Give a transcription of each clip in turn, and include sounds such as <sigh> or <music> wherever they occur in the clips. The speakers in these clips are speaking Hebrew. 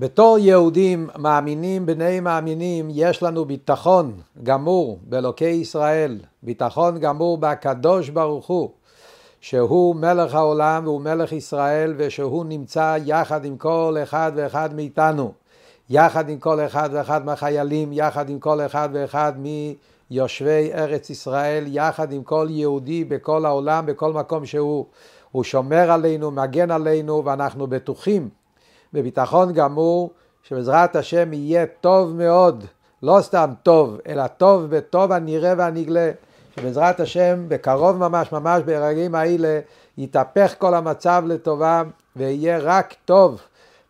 בתור יהודים מאמינים, בני מאמינים, יש לנו ביטחון גמור באלוקי ישראל, ביטחון גמור בקדוש ברוך הוא, שהוא מלך העולם והוא מלך ישראל ושהוא נמצא יחד עם כל אחד ואחד מאיתנו, יחד עם כל אחד ואחד מהחיילים, יחד עם כל אחד ואחד מיושבי ארץ ישראל, יחד עם כל יהודי בכל העולם, בכל מקום שהוא. הוא שומר עלינו, מגן עלינו ואנחנו בטוחים בביטחון גמור שבעזרת השם יהיה טוב מאוד, לא סתם טוב, אלא טוב וטוב הנראה והנגלה, שבעזרת השם בקרוב ממש ממש ברגעים האלה יתהפך כל המצב לטובה ויהיה רק טוב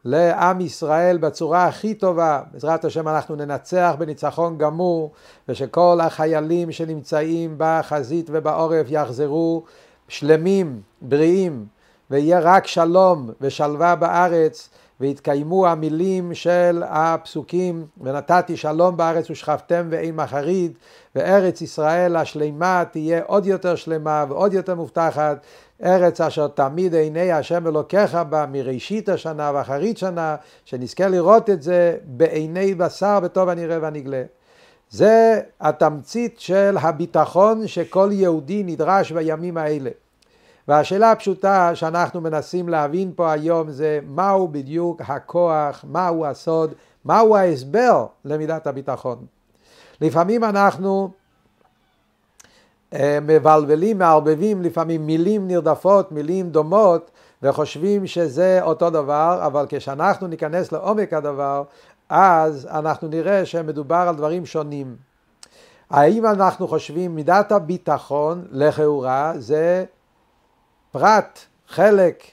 לעם ישראל בצורה הכי טובה. בעזרת השם אנחנו ננצח בניצחון גמור ושכל החיילים שנמצאים בחזית ובעורף יחזרו שלמים, בריאים, ויהיה רק שלום ושלווה בארץ והתקיימו המילים של הפסוקים ונתתי שלום בארץ ושכבתם ואין מחריד וארץ ישראל השלמה תהיה עוד יותר שלמה ועוד יותר מובטחת ארץ אשר תמיד עיני השם אלוקיך בה מראשית השנה ואחרית שנה שנזכה לראות את זה בעיני בשר בטוב הנראה והנגלה. זה התמצית של הביטחון שכל יהודי נדרש בימים האלה והשאלה הפשוטה שאנחנו מנסים להבין פה היום זה מהו בדיוק הכוח, מהו הסוד, מהו ההסבר למידת הביטחון. לפעמים אנחנו אה, מבלבלים, מערבבים לפעמים מילים נרדפות, מילים דומות, וחושבים שזה אותו דבר, אבל כשאנחנו ניכנס לעומק הדבר, אז אנחנו נראה שמדובר על דברים שונים. האם אנחנו חושבים מידת הביטחון לכאורה זה פרט, חלק,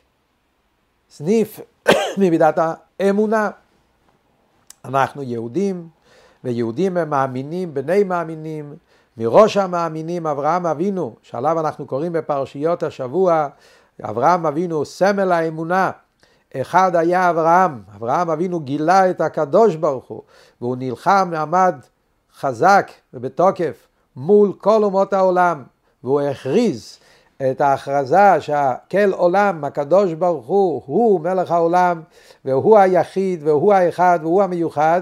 סניף <coughs> ממידת האמונה. אנחנו יהודים, ויהודים הם מאמינים, בני מאמינים, מראש המאמינים אברהם אבינו, שעליו אנחנו קוראים בפרשיות השבוע, אברהם אבינו סמל האמונה. אחד היה אברהם, אברהם אבינו גילה את הקדוש ברוך הוא, והוא נלחם, עמד חזק ובתוקף מול כל אומות העולם, והוא הכריז את ההכרזה שהכל עולם, הקדוש ברוך הוא, הוא מלך העולם, והוא היחיד, והוא האחד, והוא המיוחד,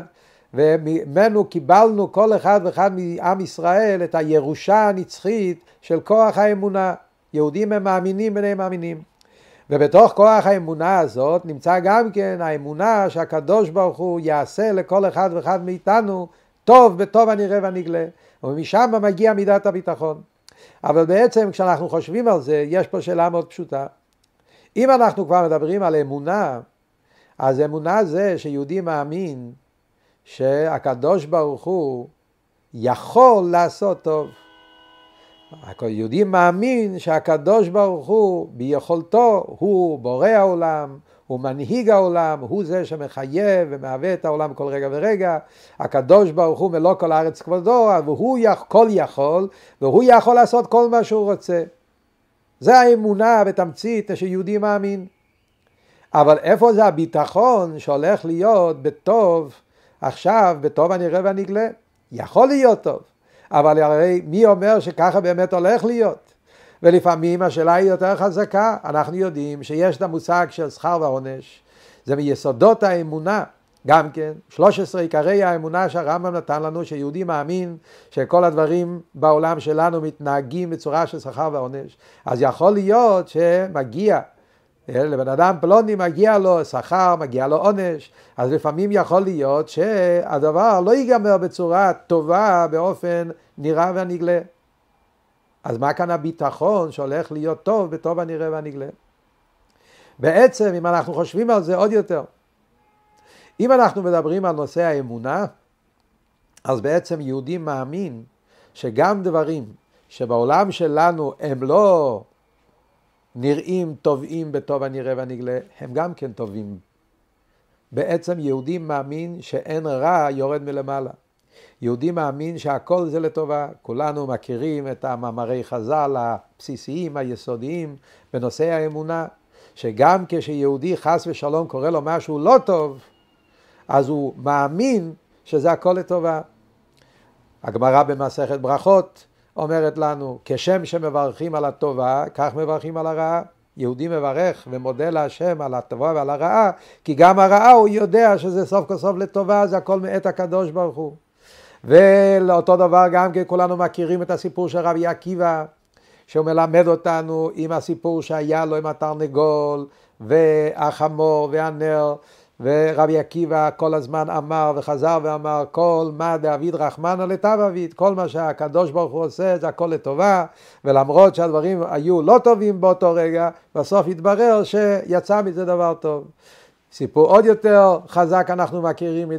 וממנו קיבלנו כל אחד ואחד מעם ישראל את הירושה הנצחית של כוח האמונה. יהודים הם מאמינים בני מאמינים. ובתוך כוח האמונה הזאת נמצא גם כן האמונה שהקדוש ברוך הוא יעשה לכל אחד ואחד מאיתנו טוב בטוב הנראה והנגלה. ומשם מגיע מידת הביטחון. אבל בעצם כשאנחנו חושבים על זה, יש פה שאלה מאוד פשוטה. אם אנחנו כבר מדברים על אמונה, אז אמונה זה שיהודי מאמין שהקדוש ברוך הוא יכול לעשות טוב. יהודי מאמין שהקדוש ברוך הוא ביכולתו, הוא בורא העולם, הוא מנהיג העולם, הוא זה שמחייב ומהווה את העולם כל רגע ורגע. הקדוש ברוך הוא מלוא כל הארץ כבודו, והוא כל יכול, והוא יכול לעשות כל מה שהוא רוצה. זה האמונה בתמצית שיהודי מאמין. אבל איפה זה הביטחון שהולך להיות בטוב עכשיו, בטוב הנראה והנגלה? יכול להיות טוב, אבל הרי מי אומר שככה באמת הולך להיות? ולפעמים השאלה היא יותר חזקה. אנחנו יודעים שיש את המושג של שכר ועונש, זה מיסודות האמונה. גם כן, 13 עיקרי האמונה שהרמב"ם נתן לנו, שיהודי מאמין שכל הדברים בעולם שלנו מתנהגים בצורה של שכר ועונש. אז יכול להיות שמגיע, לבן אדם פלוני מגיע לו שכר, מגיע לו עונש, אז לפעמים יכול להיות שהדבר לא ייגמר בצורה טובה באופן נראה והנגלה. אז מה כאן הביטחון שהולך להיות טוב בטוב הנראה והנגלה? בעצם, אם אנחנו חושבים על זה עוד יותר, אם אנחנו מדברים על נושא האמונה, אז בעצם יהודי מאמין שגם דברים שבעולם שלנו הם לא נראים טובים בטוב הנראה והנגלה, הם גם כן טובים. בעצם יהודי מאמין שאין רע יורד מלמעלה. יהודי מאמין שהכל זה לטובה. כולנו מכירים את המאמרי חז"ל הבסיסיים, היסודיים, בנושא האמונה, שגם כשיהודי חס ושלום קורא לו משהו לא טוב, אז הוא מאמין שזה הכל לטובה. הגמרא במסכת ברכות אומרת לנו, כשם שמברכים על הטובה, כך מברכים על הרעה. יהודי מברך ומודה להשם על הטובה ועל הרעה, כי גם הרעה הוא יודע שזה סוף כל סוף לטובה, זה הכל מאת הקדוש ברוך הוא. ולאותו דבר גם כן כולנו מכירים את הסיפור של רבי עקיבא, שהוא מלמד אותנו עם הסיפור שהיה לו עם התרנגול והחמור והנר, ורבי עקיבא כל הזמן אמר וחזר ואמר כל מה דאביד רחמנא לטב אביד, כל מה שהקדוש ברוך הוא עושה זה הכל לטובה, ולמרות שהדברים היו לא טובים באותו רגע, בסוף התברר שיצא מזה דבר טוב. סיפור עוד יותר חזק אנחנו מכירים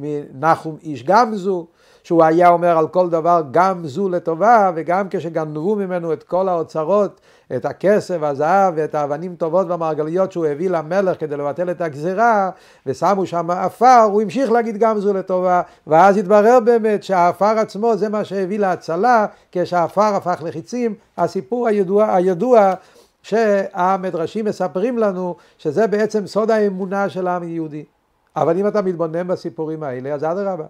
מנחום איש גמזו, שהוא היה אומר על כל דבר גם זו לטובה, וגם כשגנבו ממנו את כל האוצרות, את הכסף, הזהב ואת האבנים טובות והמרגליות שהוא הביא למלך כדי לבטל את הגזירה, ושמו שם עפר, הוא המשיך להגיד גם זו לטובה, ואז התברר באמת שהעפר עצמו זה מה שהביא להצלה, כשהעפר הפך לחיצים, הסיפור הידוע, הידוע שהמדרשים מספרים לנו שזה בעצם סוד האמונה של העם היהודי. אבל אם אתה מתבונן בסיפורים האלה, אז אדרבה.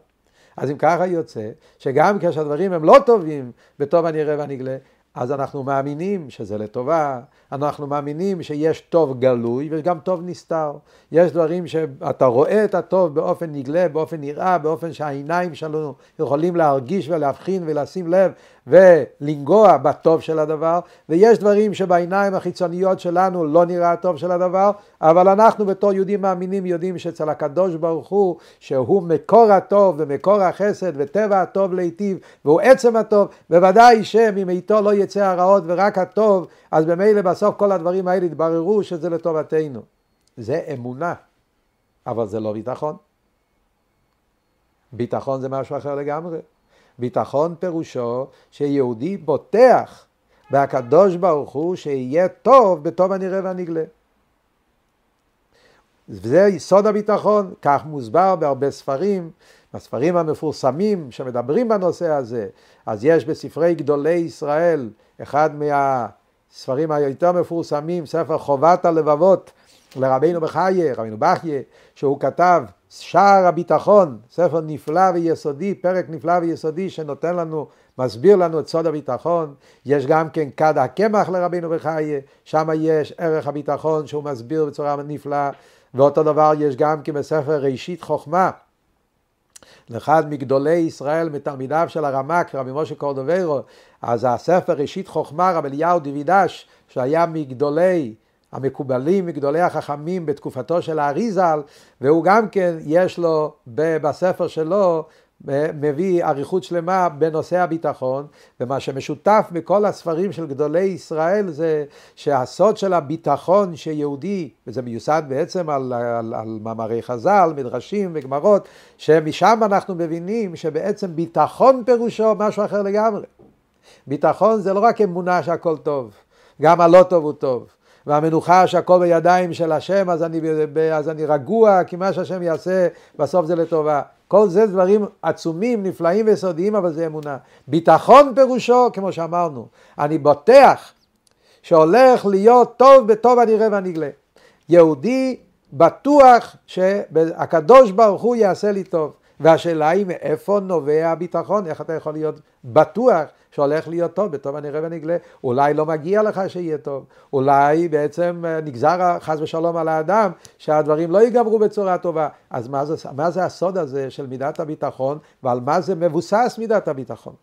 אז אם ככה יוצא, שגם כשהדברים הם לא טובים, בטוב הנראה והנגלה, אז אנחנו מאמינים שזה לטובה, אנחנו מאמינים שיש טוב גלוי וגם טוב נסתר. יש דברים שאתה רואה את הטוב באופן נגלה, באופן נראה, באופן שהעיניים שלנו יכולים להרגיש ולהבחין ולשים לב ולנגוע בטוב של הדבר, ויש דברים שבעיניים החיצוניות שלנו לא נראה הטוב של הדבר, אבל אנחנו בתור יהודים מאמינים יודעים שאצל הקדוש ברוך הוא, שהוא מקור הטוב ומקור החסד וטבע הטוב להיטיב, והוא עצם הטוב, בוודאי שממיתו לא יצא הרעות ורק הטוב, אז במילא בסוף כל הדברים האלה יתבררו שזה לטובתנו. זה אמונה, אבל זה לא ביטחון. ביטחון זה משהו אחר לגמרי. ביטחון פירושו שיהודי בוטח והקדוש ברוך הוא שיהיה טוב בטוב הנראה והנגלה. וזה יסוד הביטחון, כך מוסבר בהרבה ספרים, בספרים המפורסמים שמדברים בנושא הזה, אז יש בספרי גדולי ישראל, אחד מהספרים היותר מפורסמים, ספר חובת הלבבות לרבינו בחייה, רבינו בחיה, שהוא כתב שער הביטחון, ספר נפלא ויסודי, פרק נפלא ויסודי שנותן לנו, מסביר לנו את סוד הביטחון. יש גם כן כד הקמח לרבינו בחייה, שם יש ערך הביטחון שהוא מסביר בצורה נפלאה, ואותו דבר יש גם כן בספר ראשית חוכמה. לאחד מגדולי ישראל, מתלמידיו של הרמק, רבי משה קורדוברו, אז הספר ראשית חוכמה, רבי אליהו דיווידש, שהיה מגדולי המקובלים מגדולי החכמים בתקופתו של האריזל, והוא גם כן, יש לו בספר שלו, מביא אריכות שלמה בנושא הביטחון, ומה שמשותף בכל הספרים של גדולי ישראל זה שהסוד של הביטחון שיהודי, וזה מיוסד בעצם על, על, על מאמרי חז"ל, מדרשים וגמרות, שמשם אנחנו מבינים שבעצם ביטחון פירושו משהו אחר לגמרי. ביטחון זה לא רק אמונה שהכל טוב, גם הלא טוב הוא טוב. והמנוחה שהכל בידיים של השם, אז אני, אז אני רגוע, כי מה שהשם יעשה, בסוף זה לטובה. כל זה דברים עצומים, נפלאים ויסודיים, אבל זה אמונה. ביטחון פירושו, כמו שאמרנו, אני בוטח שהולך להיות טוב בטוב הנראה והנגלה. יהודי בטוח שהקדוש ברוך הוא יעשה לי טוב. והשאלה היא מאיפה נובע הביטחון, איך אתה יכול להיות בטוח שהולך להיות טוב, בטוב הנראה ונגלה. אולי לא מגיע לך שיהיה טוב, אולי בעצם אה, נגזר חס ושלום על האדם שהדברים לא ייגמרו בצורה טובה. אז מה זה, מה זה הסוד הזה של מידת הביטחון ועל מה זה מבוסס מידת הביטחון?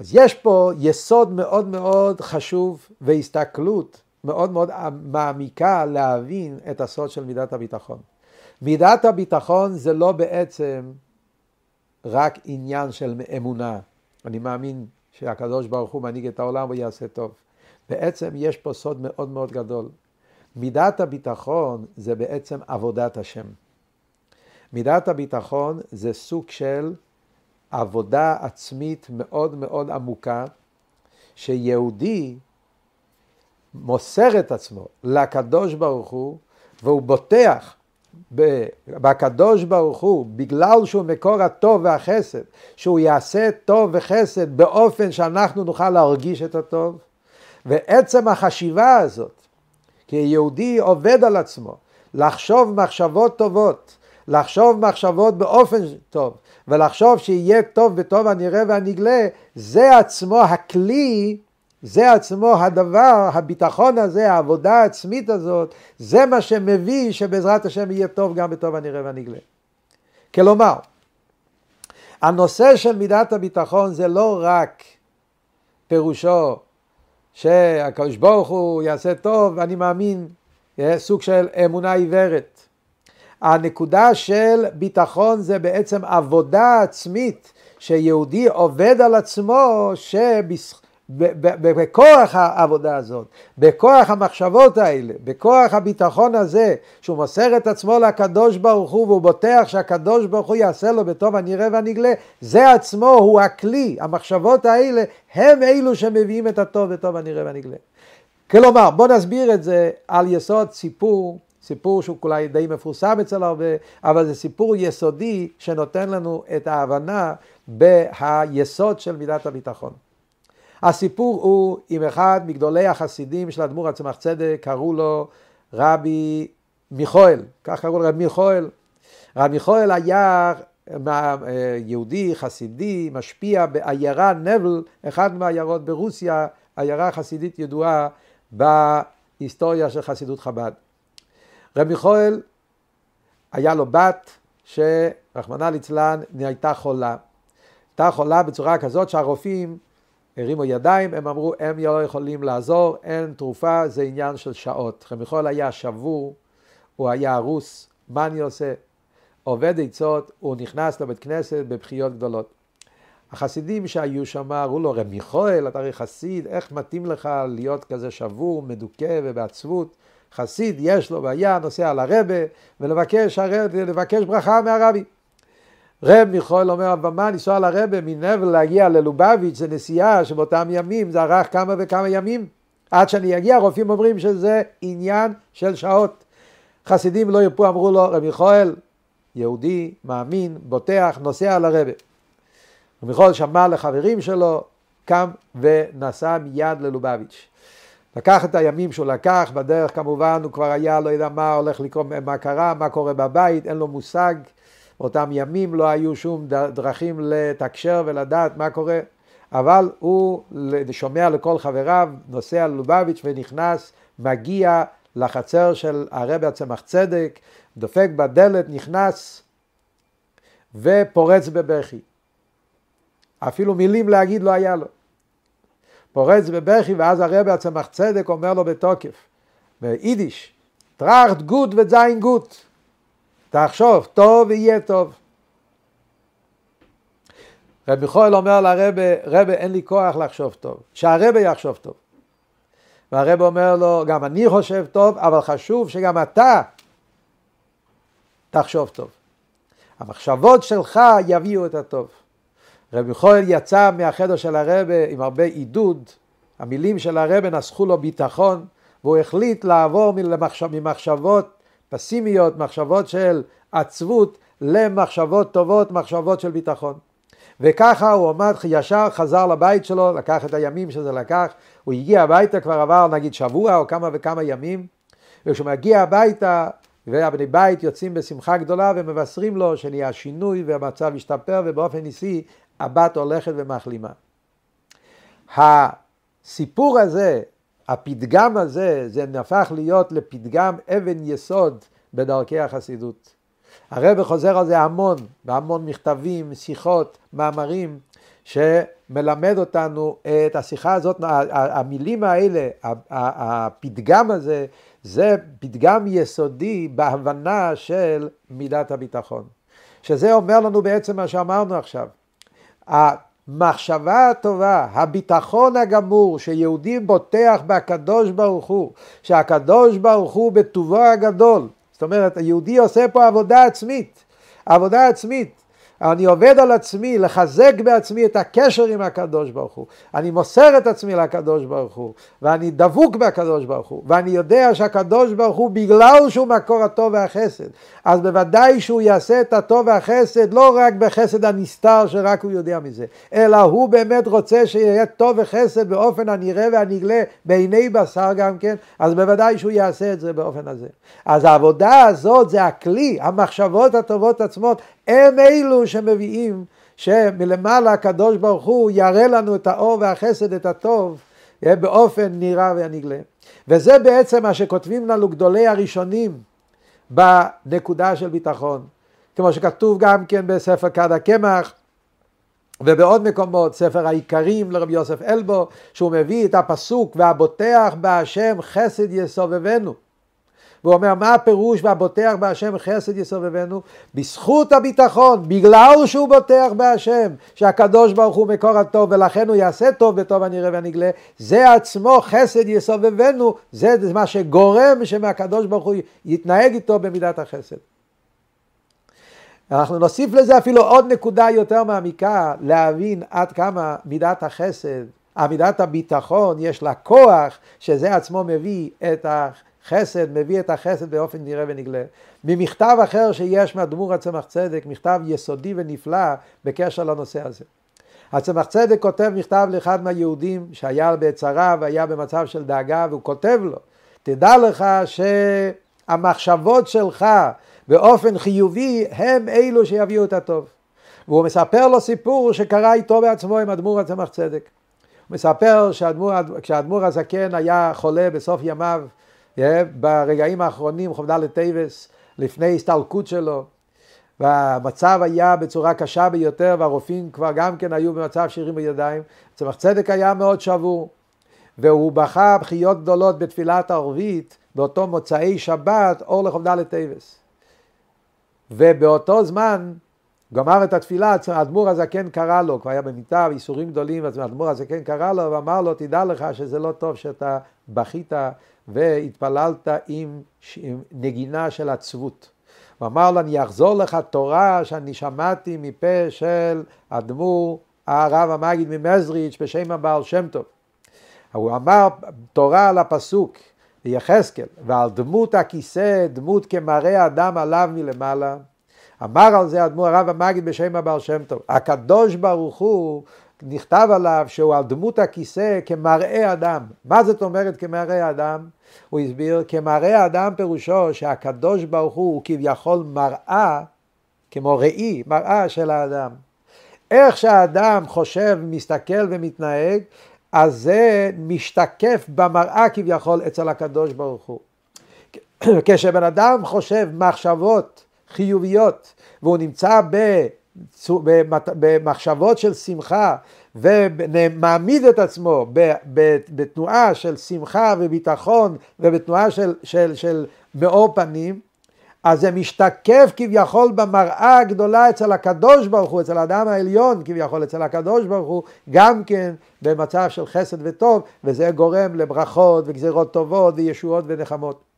אז יש פה יסוד מאוד מאוד חשוב והסתכלות מאוד מאוד מעמיקה להבין את הסוד של מידת הביטחון. מידת הביטחון זה לא בעצם רק עניין של אמונה. אני מאמין שהקדוש ברוך הוא מנהיג את העולם ויעשה טוב. בעצם יש פה סוד מאוד מאוד גדול. מידת הביטחון זה בעצם עבודת השם. מידת הביטחון זה סוג של עבודה עצמית מאוד מאוד עמוקה, שיהודי מוסר את עצמו לקדוש ברוך הוא, והוא בוטח בקדוש ברוך הוא, בגלל שהוא מקור הטוב והחסד, שהוא יעשה טוב וחסד באופן שאנחנו נוכל להרגיש את הטוב, ועצם החשיבה הזאת, כי יהודי עובד על עצמו, לחשוב מחשבות טובות, לחשוב מחשבות באופן טוב, ולחשוב שיהיה טוב בטוב הנראה והנגלה, זה עצמו הכלי זה עצמו הדבר, הביטחון הזה, העבודה העצמית הזאת, זה מה שמביא שבעזרת השם יהיה טוב גם בטוב הנראה והנגלה. כלומר, הנושא של מידת הביטחון זה לא רק פירושו שהקדוש ברוך הוא יעשה טוב, ואני מאמין, סוג של אמונה עיוורת. הנקודה של ביטחון זה בעצם עבודה עצמית שיהודי עובד על עצמו שבזכות בכוח העבודה הזאת, בכוח המחשבות האלה, בכוח הביטחון הזה, שהוא מוסר את עצמו לקדוש ברוך הוא והוא בוטח שהקדוש ברוך הוא יעשה לו בטוב הנראה והנגלה, זה עצמו הוא הכלי, המחשבות האלה הם אלו שמביאים את הטוב וטוב הנראה והנגלה. כלומר, בוא נסביר את זה על יסוד סיפור, סיפור שהוא אולי די מפורסם אצל הרבה, אבל זה סיפור יסודי שנותן לנו את ההבנה ביסוד של מידת הביטחון. הסיפור הוא עם אחד מגדולי החסידים של אדמו"ר הצמח צדק, קראו לו רבי מיכואל, כך קראו לו רבי מיכואל. רבי מיכואל היה יהודי, חסידי, משפיע בעיירה נבל, אחד מהעיירות ברוסיה, עיירה חסידית ידועה בהיסטוריה של חסידות חב"ד. רבי מיכואל היה לו בת שרחמנא ליצלן הייתה חולה. הייתה חולה בצורה כזאת שהרופאים הרימו ידיים, הם אמרו, הם לא יכולים לעזור, אין תרופה, זה עניין של שעות. חמיכול היה שבור, הוא היה הרוס, מה אני עושה? עובד עצות, הוא נכנס לבית כנסת בבחיות גדולות. החסידים שהיו שם אמרו לו, רב מיכואל, אתה הרי חסיד, איך מתאים לך להיות כזה שבור, מדוכא ובעצבות? חסיד, יש לו בעיה, נוסע לרבה ולבקש לבקש ברכה מהרבי. רב מיכאל אומר, הבמה לנסוע לרבה מנבל להגיע ללובביץ' זה נסיעה שבאותם ימים זה ארך כמה וכמה ימים. עד שאני אגיע, הרופאים אומרים שזה עניין של שעות. חסידים לא ירפו, אמרו לו, רב מיכאל, יהודי, מאמין, בוטח, נוסע לרבה. רב מיכאל שמע לחברים שלו, קם ונסע מיד ללובביץ'. לקח את הימים שהוא לקח, בדרך כמובן הוא כבר היה, לא יודע מה הולך לקרות, מה קרה, מה קורה בבית, אין לו מושג. באותם ימים לא היו שום דרכים לתקשר ולדעת מה קורה, אבל הוא שומע לכל חבריו, נוסע ללובביץ' ונכנס, מגיע לחצר של הרבי הצמח צדק, דופק בדלת, נכנס ופורץ בבכי. אפילו מילים להגיד לא היה לו. פורץ בבכי ואז הרבי הצמח צדק אומר לו בתוקף, ביידיש, טראכט גוט וזיין גוט. תחשוב, טוב ויהיה טוב. רב מיכאל אומר לרבה, רבה אין לי כוח לחשוב טוב, שהרבה יחשוב טוב. והרבה אומר לו, גם אני חושב טוב, אבל חשוב שגם אתה תחשוב טוב. המחשבות שלך יביאו את הטוב. רב מיכאל יצא מהחדר של הרבה עם הרבה עידוד, המילים של הרבה נסחו לו ביטחון, והוא החליט לעבור ממחשבות פסימיות, מחשבות של עצבות, למחשבות טובות, מחשבות של ביטחון. וככה הוא עמד ישר, חזר לבית שלו, לקח את הימים שזה לקח, הוא הגיע הביתה, כבר עבר נגיד שבוע או כמה וכמה ימים, וכשהוא מגיע הביתה, והבני בית יוצאים בשמחה גדולה ומבשרים לו שנהיה שינוי והמצב השתפר ובאופן ניסי הבת הולכת ומחלימה. הסיפור הזה הפתגם הזה, זה נהפך להיות לפתגם אבן יסוד בדרכי החסידות. הרב חוזר על זה המון, בהמון מכתבים, שיחות, מאמרים, שמלמד אותנו את השיחה הזאת, המילים האלה, הפתגם הזה, זה פתגם יסודי בהבנה של מידת הביטחון. שזה אומר לנו בעצם מה שאמרנו עכשיו. המחשבה הטובה, הביטחון הגמור, שיהודי בוטח בקדוש ברוך הוא, שהקדוש ברוך הוא בטובו הגדול, זאת אומרת, היהודי עושה פה עבודה עצמית, עבודה עצמית. אני עובד על עצמי, לחזק בעצמי את הקשר עם הקדוש ברוך הוא. אני מוסר את עצמי לקדוש ברוך הוא, ואני דבוק בקדוש ברוך הוא, ואני יודע שהקדוש ברוך הוא, בגלל שהוא מקור הטוב והחסד, אז בוודאי שהוא יעשה את הטוב והחסד לא רק בחסד הנסתר שרק הוא יודע מזה, אלא הוא באמת רוצה שיהיה טוב וחסד באופן הנראה והנגלה בעיני בשר גם כן, אז בוודאי שהוא יעשה את זה באופן הזה. אז העבודה הזאת זה הכלי, המחשבות הטובות עצמות, הם אלו שמביאים שמלמעלה הקדוש ברוך הוא יראה לנו את האור והחסד, את הטוב, באופן נראה ונגלה. וזה בעצם מה שכותבים לנו גדולי הראשונים בנקודה של ביטחון. כמו שכתוב גם כן בספר כד הקמח ובעוד מקומות, ספר העיקרים לרבי יוסף אלבו, שהוא מביא את הפסוק והבוטח בהשם חסד יסובבנו. והוא אומר מה הפירוש והבוטח בהשם חסד יסובבנו? בזכות הביטחון, בגלל שהוא בוטח בהשם, שהקדוש ברוך הוא מקור הטוב ולכן הוא יעשה טוב בטוב הנראה והנגלה, זה עצמו חסד יסובבנו, זה מה שגורם שמהקדוש ברוך הוא יתנהג איתו במידת החסד. אנחנו נוסיף לזה אפילו עוד נקודה יותר מעמיקה, להבין עד כמה מידת החסד, מידת הביטחון, יש לה כוח שזה עצמו מביא את החסד, מביא את החסד באופן נראה ונגלה. ממכתב אחר שיש מהדמור הצמח צדק, מכתב יסודי ונפלא בקשר לנושא הזה. הצמח צדק כותב מכתב לאחד מהיהודים שהיה בצרה והיה במצב של דאגה והוא כותב לו, תדע לך שהמחשבות שלך באופן חיובי הם אלו שיביאו את הטוב. והוא מספר לו סיפור שקרה איתו בעצמו עם אדמו"ר הצמח צדק. הוא מספר כשאדמו"ר הזקן היה חולה בסוף ימיו, ברגעים האחרונים, כ"ד טבת, לפני הסתלקות שלו, והמצב היה בצורה קשה ביותר, והרופאים כבר גם כן היו במצב שירים בידיים. צמח צדק היה מאוד שבור, והוא בכה בכיות גדולות בתפילת הערבית, באותו מוצאי שבת, אור לכ"ד טבת. ובאותו זמן גמר את התפילה, האדמו"ר הזקן קרא לו, כבר היה במיטה, איסורים גדולים, אז האדמו"ר הזקן קרא לו ואמר לו, תדע לך שזה לא טוב שאתה בכית והתפללת עם, נגינה של עצבות. הוא אמר לו, אני אחזור לך תורה שאני שמעתי מפה של אדמו"ר הרב המגיד ממזריץ' בשם הבעל שם טוב. הוא אמר תורה על הפסוק, ביחזקאל, ועל דמות הכיסא, דמות כמראה אדם עליו מלמעלה. אמר על זה אדמו"ר הרב המגיד בשם הבעל שם טוב. הקדוש ברוך הוא, נכתב עליו שהוא על דמות הכיסא כמראה אדם. מה זאת אומרת כמראה אדם? הוא הסביר, כמראה אדם פירושו שהקדוש ברוך הוא הוא כביכול מראה, כמו ראי, מראה של האדם. איך שהאדם חושב, מסתכל ומתנהג, אז זה משתקף במראה כביכול אצל הקדוש ברוך הוא. <clears throat> כשבן אדם חושב מחשבות חיוביות והוא נמצא במחשבות של שמחה ומעמיד את עצמו בתנועה של שמחה וביטחון ובתנועה של, של, של מאור פנים, אז זה משתקף כביכול במראה הגדולה אצל הקדוש ברוך הוא, אצל האדם העליון כביכול, אצל הקדוש ברוך הוא, גם כן במצב של חסד וטוב, וזה גורם לברכות וגזירות טובות וישועות ונחמות.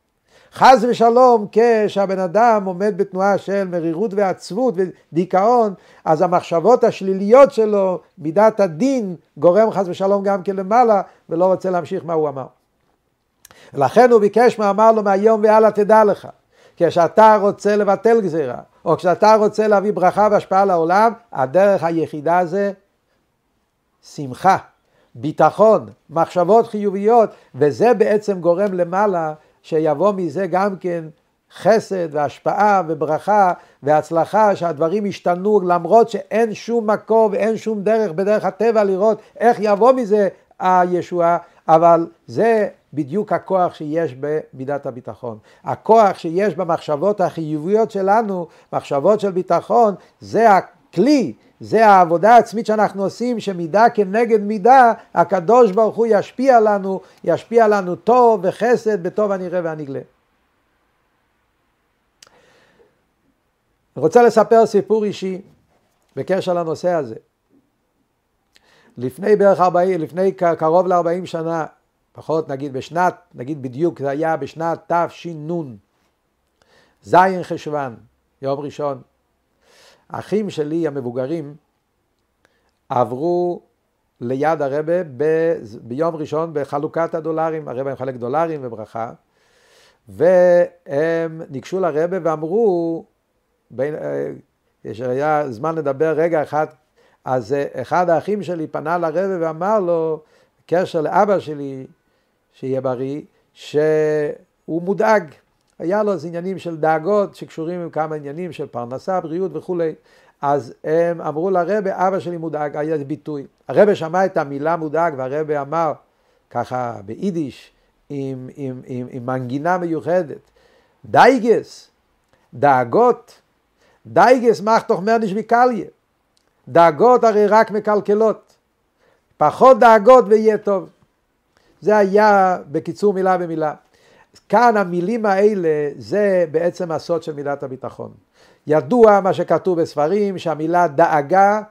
חס ושלום, כשהבן אדם עומד בתנועה של מרירות ועצבות ודיכאון, אז המחשבות השליליות שלו, מידת הדין, גורם חס ושלום גם כן למעלה, ולא רוצה להמשיך מה הוא אמר. לכן הוא ביקש, אמר לו, מהיום והלאה תדע לך. כשאתה רוצה לבטל גזירה, או כשאתה רוצה להביא ברכה והשפעה לעולם, הדרך היחידה זה שמחה, ביטחון, מחשבות חיוביות, וזה בעצם גורם למעלה שיבוא מזה גם כן חסד והשפעה וברכה והצלחה שהדברים ישתנו למרות שאין שום מקור ואין שום דרך בדרך הטבע לראות איך יבוא מזה הישועה אבל זה בדיוק הכוח שיש במידת הביטחון. הכוח שיש במחשבות החיוביות שלנו, מחשבות של ביטחון, זה הכלי, זה העבודה העצמית שאנחנו עושים, שמידה כנגד מידה, הקדוש ברוך הוא ישפיע לנו, ישפיע לנו טוב וחסד בטוב הנראה והנגלה. רוצה לספר סיפור אישי בקשר לנושא הזה. לפני בערך 40, לפני קרוב ל-40 שנה, פחות נגיד בשנת, נגיד בדיוק, זה היה בשנת תש"ן, זין חשוון, יום ראשון. האחים שלי המבוגרים עברו ליד הרבה ב, ביום ראשון בחלוקת הדולרים, הרבה מחלק דולרים וברכה, והם ניגשו לרבה ואמרו, בין, אה, יש היה זמן לדבר רגע אחד אז אה, אחד האחים שלי פנה לרבי ואמר לו, קשר לאבא שלי, שיהיה בריא, שהוא מודאג. היה לו עניינים של דאגות שקשורים עם כמה עניינים של פרנסה, בריאות וכולי. אז הם אמרו לרבי, אבא שלי מודאג, היה ביטוי. הרבי שמע את המילה מודאג והרבי אמר, ככה ביידיש, עם, עם, עם, עם מנגינה מיוחדת. דאגות, דאגות, דאגות מאכט דאך מער נישט ווי קאליע. דאגות הרי רק מקלקלות. פחות דאגות ויהיה טוב. זה היה בקיצור מילה במילה. כאן המילים האלה זה בעצם הסוד של מילת הביטחון. ידוע מה שכתוב בספרים שהמילה דאגה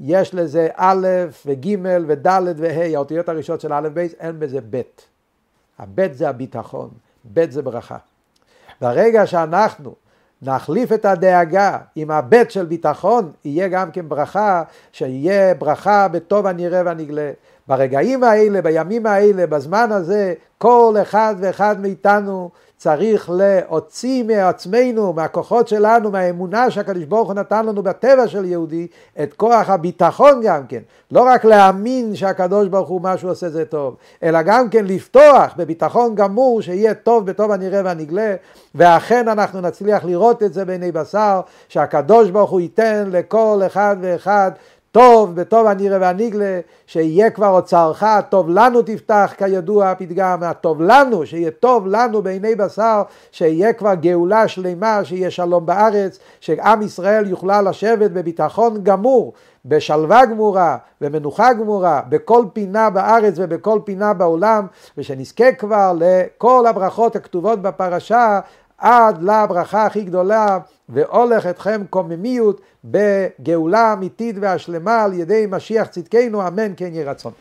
יש לזה א' וג' וד' וה', האותיות הראשונות של א' ב', אין בזה ב'. הב' זה הביטחון, ב' זה ברכה. ברגע שאנחנו נחליף את הדאגה עם הבט של ביטחון, יהיה גם כן ברכה, שיהיה ברכה בטוב הנראה והנגלה. ברגעים האלה, בימים האלה, בזמן הזה, כל אחד ואחד מאיתנו צריך להוציא מעצמנו, מהכוחות שלנו, מהאמונה שהקדוש ברוך הוא נתן לנו בטבע של יהודי, את כוח הביטחון גם כן. לא רק להאמין שהקדוש ברוך הוא מה שהוא עושה זה טוב, אלא גם כן לפתוח בביטחון גמור שיהיה טוב בטוב הנראה והנגלה, ואכן אנחנו נצליח לראות את זה בעיני בשר, שהקדוש ברוך הוא ייתן לכל אחד ואחד טוב, בטוב הנראה והנגלה, שיהיה כבר אוצרך, טוב לנו תפתח, כידוע הפתגם, הטוב לנו, שיהיה טוב לנו בעיני בשר, שיהיה כבר גאולה שלמה, שיהיה שלום בארץ, שעם ישראל יוכלה לשבת בביטחון גמור, בשלווה גמורה, במנוחה גמורה, בכל פינה בארץ ובכל פינה בעולם, ושנזכה כבר לכל הברכות הכתובות בפרשה, עד לברכה הכי גדולה, והולך אתכם קוממיות בגאולה אמיתית והשלמה על ידי משיח צדקנו, אמן כן יהי רצון.